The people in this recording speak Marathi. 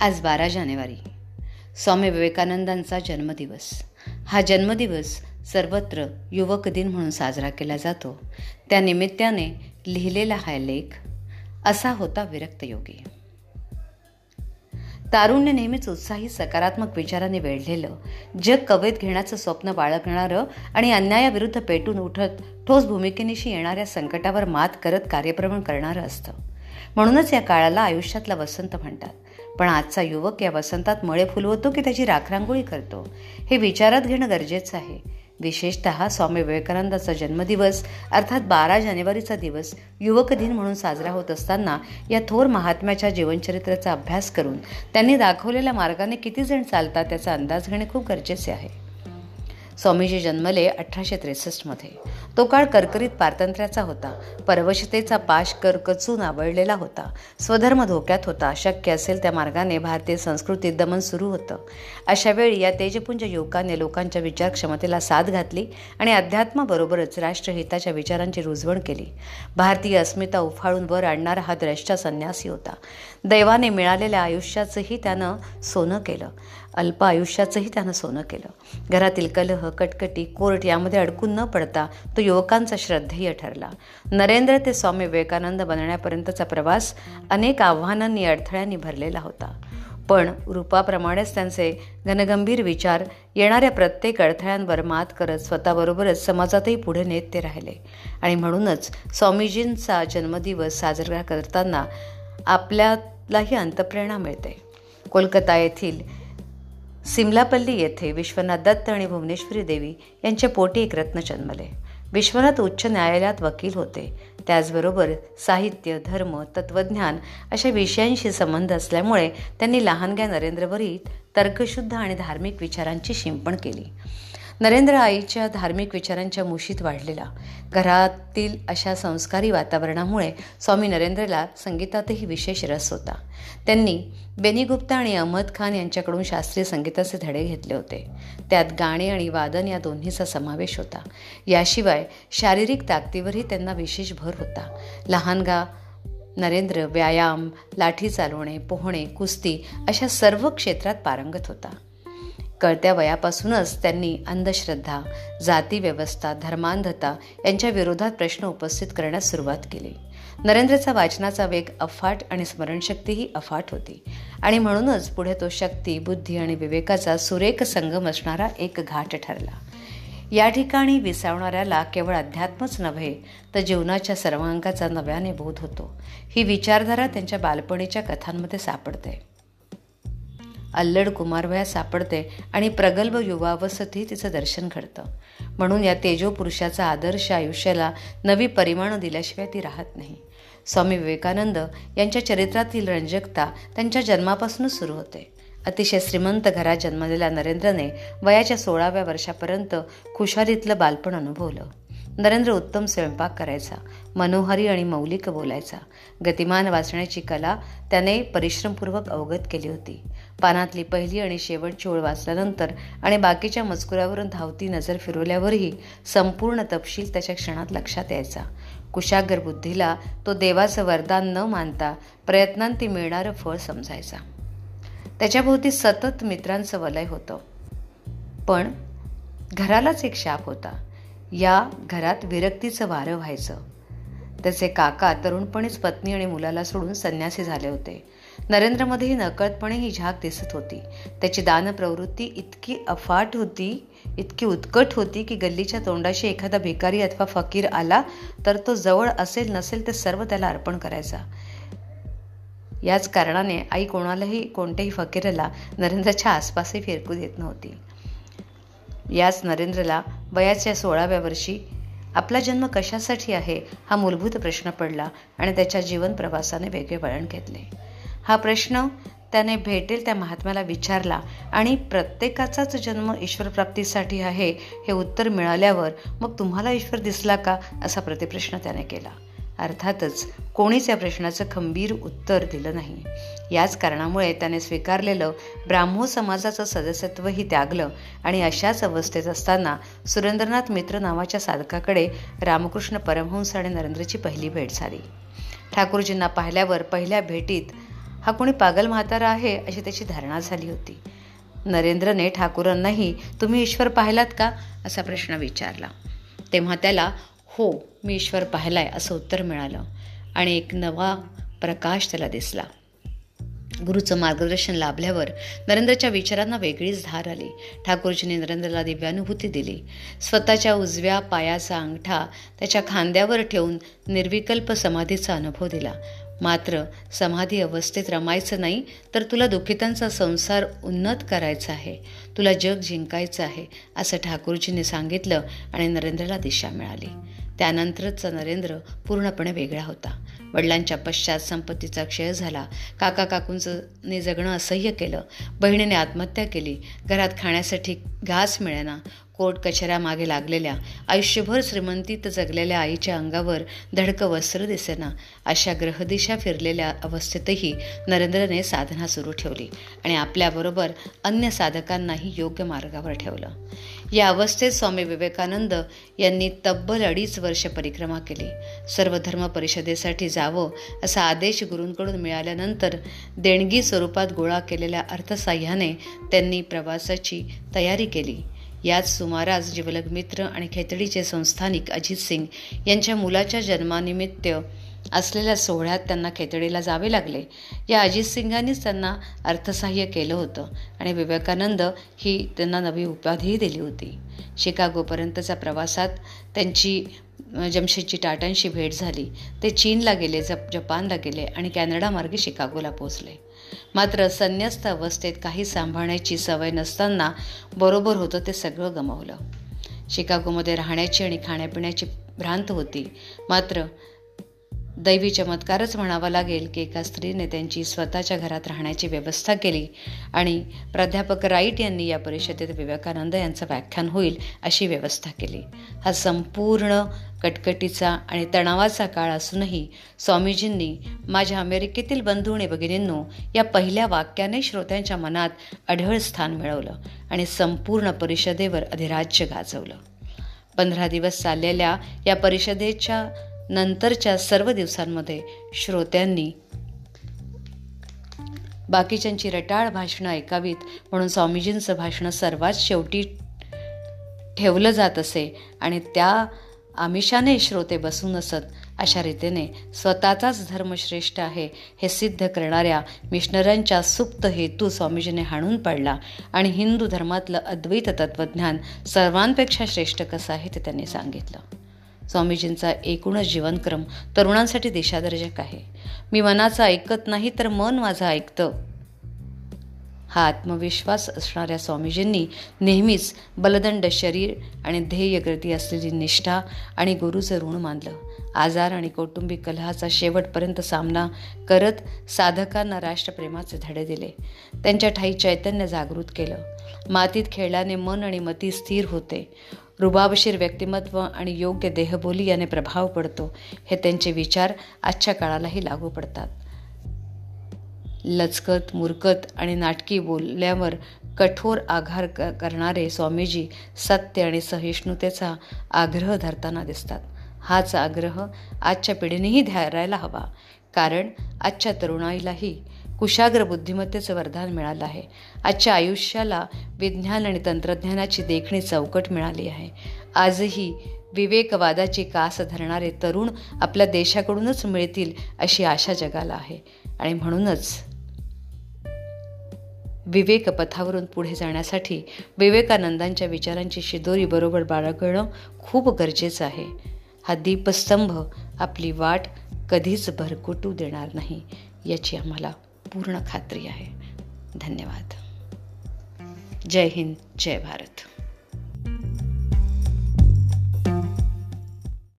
आज बारा जानेवारी. स्वामी विवेकानंदांचा जन्मदिवस. हा जन्मदिवस सर्वत्र युवक दिन म्हणून साजरा केला जातो. त्या निमित्ताने लिहिलेला हा लेख असा होता विरक्त योगी. तारुण्य नेहमीच उत्साही सकारात्मक विचाराने वेढलेलं जग कवेत घेण्याचं स्वप्न बाळगणारं आणि अन्यायाविरुद्ध पेटून उठत ठोस भूमिकेनिशी येणाऱ्या संकटावर मात करत कार्यप्रमण करणारं असतं. म्हणूनच या काळाला आयुष्यातला वसंत म्हणतात. पण आजचा युवक या वसंतात मळे फुलवतो की त्याची राखरांगोळी करतो? हे विचारात घेणं गरजेचं आहे. विशेषत स्वामी विवेकानंदाचा जन्मदिवस अर्थात बारा जानेवारीचा दिवस युवक दिन म्हणून साजरा होत असताना या थोर महात्म्याच्या जीवनचरित्राचा अभ्यास करून त्यांनी दाखवलेल्या मार्गाने किती जण चालतात त्याचा अंदाज घेणे खूप गरजेचे आहे. स्वामीजी जन्मले अठराशे त्रेसष्टमध्ये तो काळ करकरीत पारतंत्र्याचा होता. परवशतेचा पाश कर कचून होता. स्वधर्म धोक्यात होता. शक्य असेल त्या मार्गाने भारतीय संस्कृतीत दमन सुरू होतं. अशावेळी या तेजपुंज युवकाने लोकांच्या विचार क्षमतेला साथ घातली आणि अध्यात्माबरोबरच राष्ट्रहिताच्या विचारांची रुजवण केली. भारतीय अस्मिता उफाळून वर आणणारा हा द्रष्टा संन्यासी होता. दैवाने मिळालेल्या आयुष्याचंही त्यानं सोनं केलं. अल्प आयुष्याचंही त्यानं सोनं केलं. घरातील कलह कटकटी कोर्ट यामध्ये अडकून न पडता तो युवकांचा श्रद्धेय ठरला. नरेंद्र ते स्वामी विवेकानंद बनण्यापर्यंतचा प्रवास अनेक आव्हानांनी अडथळ्यांनी भरलेला होता. पण रूपाप्रमाणेच त्यांचे घनगंभीर विचार येणाऱ्या प्रत्येक अडथळ्यांवर मात करत स्वतःबरोबरच समाजातही पुढे नेत ते राहिले. आणि म्हणूनच स्वामीजींचा जन्मदिवस साजरा करताना आपल्यालाही अंतप्रेरणा मिळते. कोलकाता येथील सिमलापल्ली येथे विश्वनाथ दत्त आणि भुवनेश्वरी देवी यांच्या पोटी एक रत्न जन्मले. विश्वनाथ उच्च न्यायालयात वकील होते. त्याचबरोबर साहित्य धर्म तत्त्वज्ञान अशा विषयांशी संबंध असल्यामुळे त्यांनी लहानग्या नरेंद्रवरील तर्कशुद्ध आणि धार्मिक विचारांची शिंपण केली. नरेंद्र आईच्या धार्मिक विचारांच्या मुशीत वाढलेला. घरातील अशा संस्कारी वातावरणामुळे स्वामी नरेंद्रला संगीतातही विशेष रस होता. त्यांनी बेनी गुप्ता आणि अहमद खान यांच्याकडून शास्त्रीय संगीताचे धडे घेतले होते. त्यात गाणे आणि वादन या दोन्हीचा समावेश होता. याशिवाय शारीरिक ताकदीवरही त्यांना विशेष भर होता. लहानगा नरेंद्र व्यायाम लाठी चालवणे पोहणे कुस्ती अशा सर्व क्षेत्रात पारंगत होता. कळत्या वयापासूनच त्यांनी अंधश्रद्धा जाती व्यवस्था धर्मांधता यांच्या विरोधात प्रश्न उपस्थित करण्यास सुरुवात केली. नरेंद्रचा वाचनाचा वेग अफाट आणि स्मरणशक्तीही अफाट होती आणि म्हणूनच पुढे तो शक्ती बुद्धी आणि विवेकाचा सुरेख संगम असणारा एक घाट ठरला. या ठिकाणी विसावणाऱ्याला केवळ अध्यात्मच नव्हे तर जीवनाच्या सर्वांगाचा नव्याने बोध होतो. ही विचारधारा त्यांच्या बालपणीच्या कथांमध्ये सापडते. अल्लड कुमारवया सापडते आणि प्रगल्भ युवावस्थेतही तिचं दर्शन घडतं. म्हणून या तेजो पुरुषाचा आदर्श आयुष्याला नवी परिमाणं दिल्याशिवाय ती राहत नाही. स्वामी विवेकानंद यांच्या चरित्रातील रंजकता त्यांच्या जन्मापासूनच सुरू होते. अतिशय श्रीमंत घरात जन्मलेल्या नरेंद्रने वयाच्या सोळाव्या वर्षापर्यंत खुशारीतलं बालपण अनुभवलं. नरेंद्र उत्तम स्वयंपाक करायचा मनोहारी आणि मौलिक बोलायचा. गतिमान वाचण्याची कला त्याने परिश्रमपूर्वक अवगत केली होती. पानातली पहिली आणि शेवटची ओळ वाचल्यानंतर आणि बाकीच्या मजकुरावरून धावती नजर फिरवल्यावरही संपूर्ण तपशील त्याच्या क्षणात लक्षात यायचा. कुशागर बुद्धीला तो देवाचं वरदान न मानता प्रयत्नांती मिळणारं फळ समजायचा. त्याच्याभोवती सतत मित्रांचं वलय होतं. पण घरालाच एक शाप होता. या घरात विरक्तीचं वारं व्हायचं. त्याचे काका तरुणपणीच पत्नी आणि मुलाला सोडून संन्यासी झाले होते. नरेंद्रमध्येही नकळतपणे ही झाक दिसत होती. त्याची दान प्रवृत्ती इतकी अफाट होती इतकी उत्कट होती की गल्लीच्या तोंडाशी एखादा भिकारी अथवा फकीर आला तर तो जवळ असेल नसेल ते सर्व त्याला अर्पण करायचा. याच कारणाने आई कोणालाही कोणत्याही फकीराला नरेंद्रच्या आसपासही फिरकू देत नव्हती. याच नरेंद्रला वयाच्या सोळाव्या वर्षी आपला जन्म कशासाठी आहे हा मूलभूत प्रश्न पडला आणि त्याच्या जीवन प्रवासाने वेगळे वळण घेतले. हा प्रश्न त्याने भेटेल त्या महात्म्याला विचारला. आणि प्रत्येकाचाच जन्म ईश्वरप्राप्तीसाठी आहे हे उत्तर मिळाल्यावर मग तुम्हाला ईश्वर दिसला का? असा प्रतिप्रश्न त्याने केला. अर्थातच कोणीच या प्रश्नाचं खंबीर उत्तर दिलं नाही. याच कारणामुळे त्याने स्वीकारलेलं ब्राह्मो समाजाचं सदस्यत्वही त्यागलं आणि अशाच अवस्थेत असताना सुरेंद्रनाथ मित्र नावाच्या साधकाकडे रामकृष्ण परमहंस आणि नरेंद्रची पहिली भेट झाली. ठाकूरजींना पाहिल्यावर पहिल्या भेटीत हा कोणी पागल म्हातारा आहे अशी त्याची धारणा झाली होती. नरेंद्रने ठाकूरांनाही तुम्ही ईश्वर पाहिलात का? असा प्रश्न विचारला. तेव्हा त्याला हो मी ईश्वर पाहिलाय असं उत्तर मिळालं आणि एक नवा प्रकाश त्याला दिसला. गुरुचं मार्गदर्शन लाभल्यावर नरेंद्रच्या विचारांना वेगळीच धार आली. ठाकूरजीने नरेंद्रला दिव्यानुभूती दिली. स्वतःच्या उजव्या पायाचा अंगठा त्याच्या खांद्यावर ठेवून निर्विकल्प समाधीचा अनुभव दिला. मात्र समाधी अवस्थेत रमायचं नाही तर तुला दुःखितांचा संसार उन्नत करायचा आहे. तुला जग जिंकायचं आहे असं ठाकूरजीने सांगितलं आणि नरेंद्रला दिशा मिळाली. त्यानंतरचा नरेंद्र पूर्णपणे वेगळा होता. वडिलांच्या पश्चात संपत्तीचा क्षय झाला. काका काकूंचं जगणं असह्य केलं. बहिणीने आत्महत्या केली. घरात खाण्यासाठी घास मिळेना. कोर्ट कचऱ्यामागे लागलेल्या आयुष्यभर श्रीमंतीत जगलेल्या आईच्या अंगावर धडकं वस्त्र दिसेना अशा ग्रहदिशा फिरलेल्या अवस्थेतही नरेंद्रने साधना सुरू ठेवली आणि आपल्याबरोबर अन्य साधकांनाही योग्य मार्गावर ठेवलं. या अवस्थेत स्वामी विवेकानंद यांनी तब्बल अडीच वर्ष परिक्रमा केली. सर्व धर्म परिषदेसाठी जावं असा आदेश गुरूंकडून मिळाल्यानंतर देणगी स्वरूपात गोळा केलेल्या अर्थसाह्याने त्यांनी प्रवासाची तयारी केली. याच सुमारास जिवलग मित्र आणि खेतडीचे संस्थानिक अजित सिंग यांच्या मुलाच्या जन्मानिमित्त असलेल्या सोहळ्यात त्यांना खेतडीला जावे लागले. या अजित सिंगांनीच त्यांना अर्थसहाय्य केलं होतं आणि विवेकानंद ही त्यांना नवी उपाधीही दिली होती. शिकागोपर्यंतच्या प्रवासात त्यांची जमशेदची टाटांशी भेट झाली. ते चीनला गेले जप जपानला गेले आणि कॅनडामार्गे शिकागोला पोचले मात्र संन्यस्त अवस्थेत काही सांभाळण्याची सवय नसताना बरोबर होतं ते सगळं गमावलं. शिकागोमध्ये राहण्याची आणि खाण्यापिण्याची भ्रांत होती. मात्र दैवी चमत्कारच म्हणावा लागेल की एका स्त्रीने त्यांची स्वतःच्या घरात राहण्याची व्यवस्था केली आणि प्राध्यापक राईट यांनी या परिषदेत विवेकानंद यांचं व्याख्यान होईल अशी व्यवस्था केली. हा संपूर्ण कटकटीचा आणि तणावाचा काळ असूनही स्वामीजींनी माझ्या अमेरिकेतील बंधू आणि भगिनींनो या पहिल्या वाक्याने श्रोत्यांच्या मनात अढळ स्थान मिळवलं आणि संपूर्ण परिषदेवर अधिराज्य गाजवलं. पंधरा दिवस चाललेल्या या परिषदेच्या नंतरच्या सर्व दिवसांमध्ये श्रोत्यांनी बाकीच्यांची रटाळ भाषणं ऐकावीत म्हणून स्वामीजींचं भाषण सर्वात शेवटी ठेवलं जात असे आणि त्या आमिषाने श्रोते बसून असत अशा रीतीने स्वतःचाच धर्म श्रेष्ठ आहे हे सिद्ध करणाऱ्या मिशनरांच्या सुप्त हेतू स्वामीजीने हाणून पडला आणि हिंदू धर्मातलं अद्वैत तत्वज्ञान सर्वांपेक्षा श्रेष्ठ कसं आहे ते त्यांनी सांगितलं. स्वामीजींचा एकूणच जीवनक्रम तरुणांसाठी दिशादर्शक आहे. मी मनाचं ऐकत नाही तर मन माझं ऐकतं. हा आत्मविश्वास असणाऱ्या स्वामीजींनी नेहमीच बलदंड शरीर आणि ध्येयगती असलेली निष्ठा आणि गुरुचं ऋण मानलं. आजार आणि कौटुंबिक कलहाचा शेवटपर्यंत सामना करत साधकांना राष्ट्रप्रेमाचे धडे दिले. त्यांच्या ठाई चैतन्य जागृत केलं. मातीत खेळल्याने मन आणि मती स्थिर होते. रुबाबशीर व्यक्तिमत्व आणि योग्य देहबोली याने प्रभाव पडतो हे त्यांचे विचार आजच्या काळालाही लागू पडतात. लचकत मुरकत आणि नाटकी बोलल्यावर कठोर आघार क करणारे स्वामीजी सत्य आणि सहिष्णुतेचा आग्रह धरताना दिसतात. हाच आग्रह आजच्या पिढीनेही धरायला हवा कारण आजच्या तरुणाईलाही कुशाग्र बुद्धिमत्तेचं वरदान मिळालं आहे. आजच्या आयुष्याला विज्ञान आणि तंत्रज्ञानाची देखणी चौकट मिळाली आहे. आजही विवेकवादाची कास धरणारे तरुण आपल्या देशाकडूनच मिळतील अशी आशा जगाला आहे. आणि म्हणूनच विवेक पथावरून पुढे जाण्यासाठी विवेकानंदांच्या विचारांची शिदोरी बरोबर बाळगणं खूप गरजेचं आहे. हा दीपस्तंभ आपली वाट कधीच भरकुटू देणार नाही याची आम्हाला पूर्ण खात्री आहे. धन्यवाद. जय हिंद जय भारत.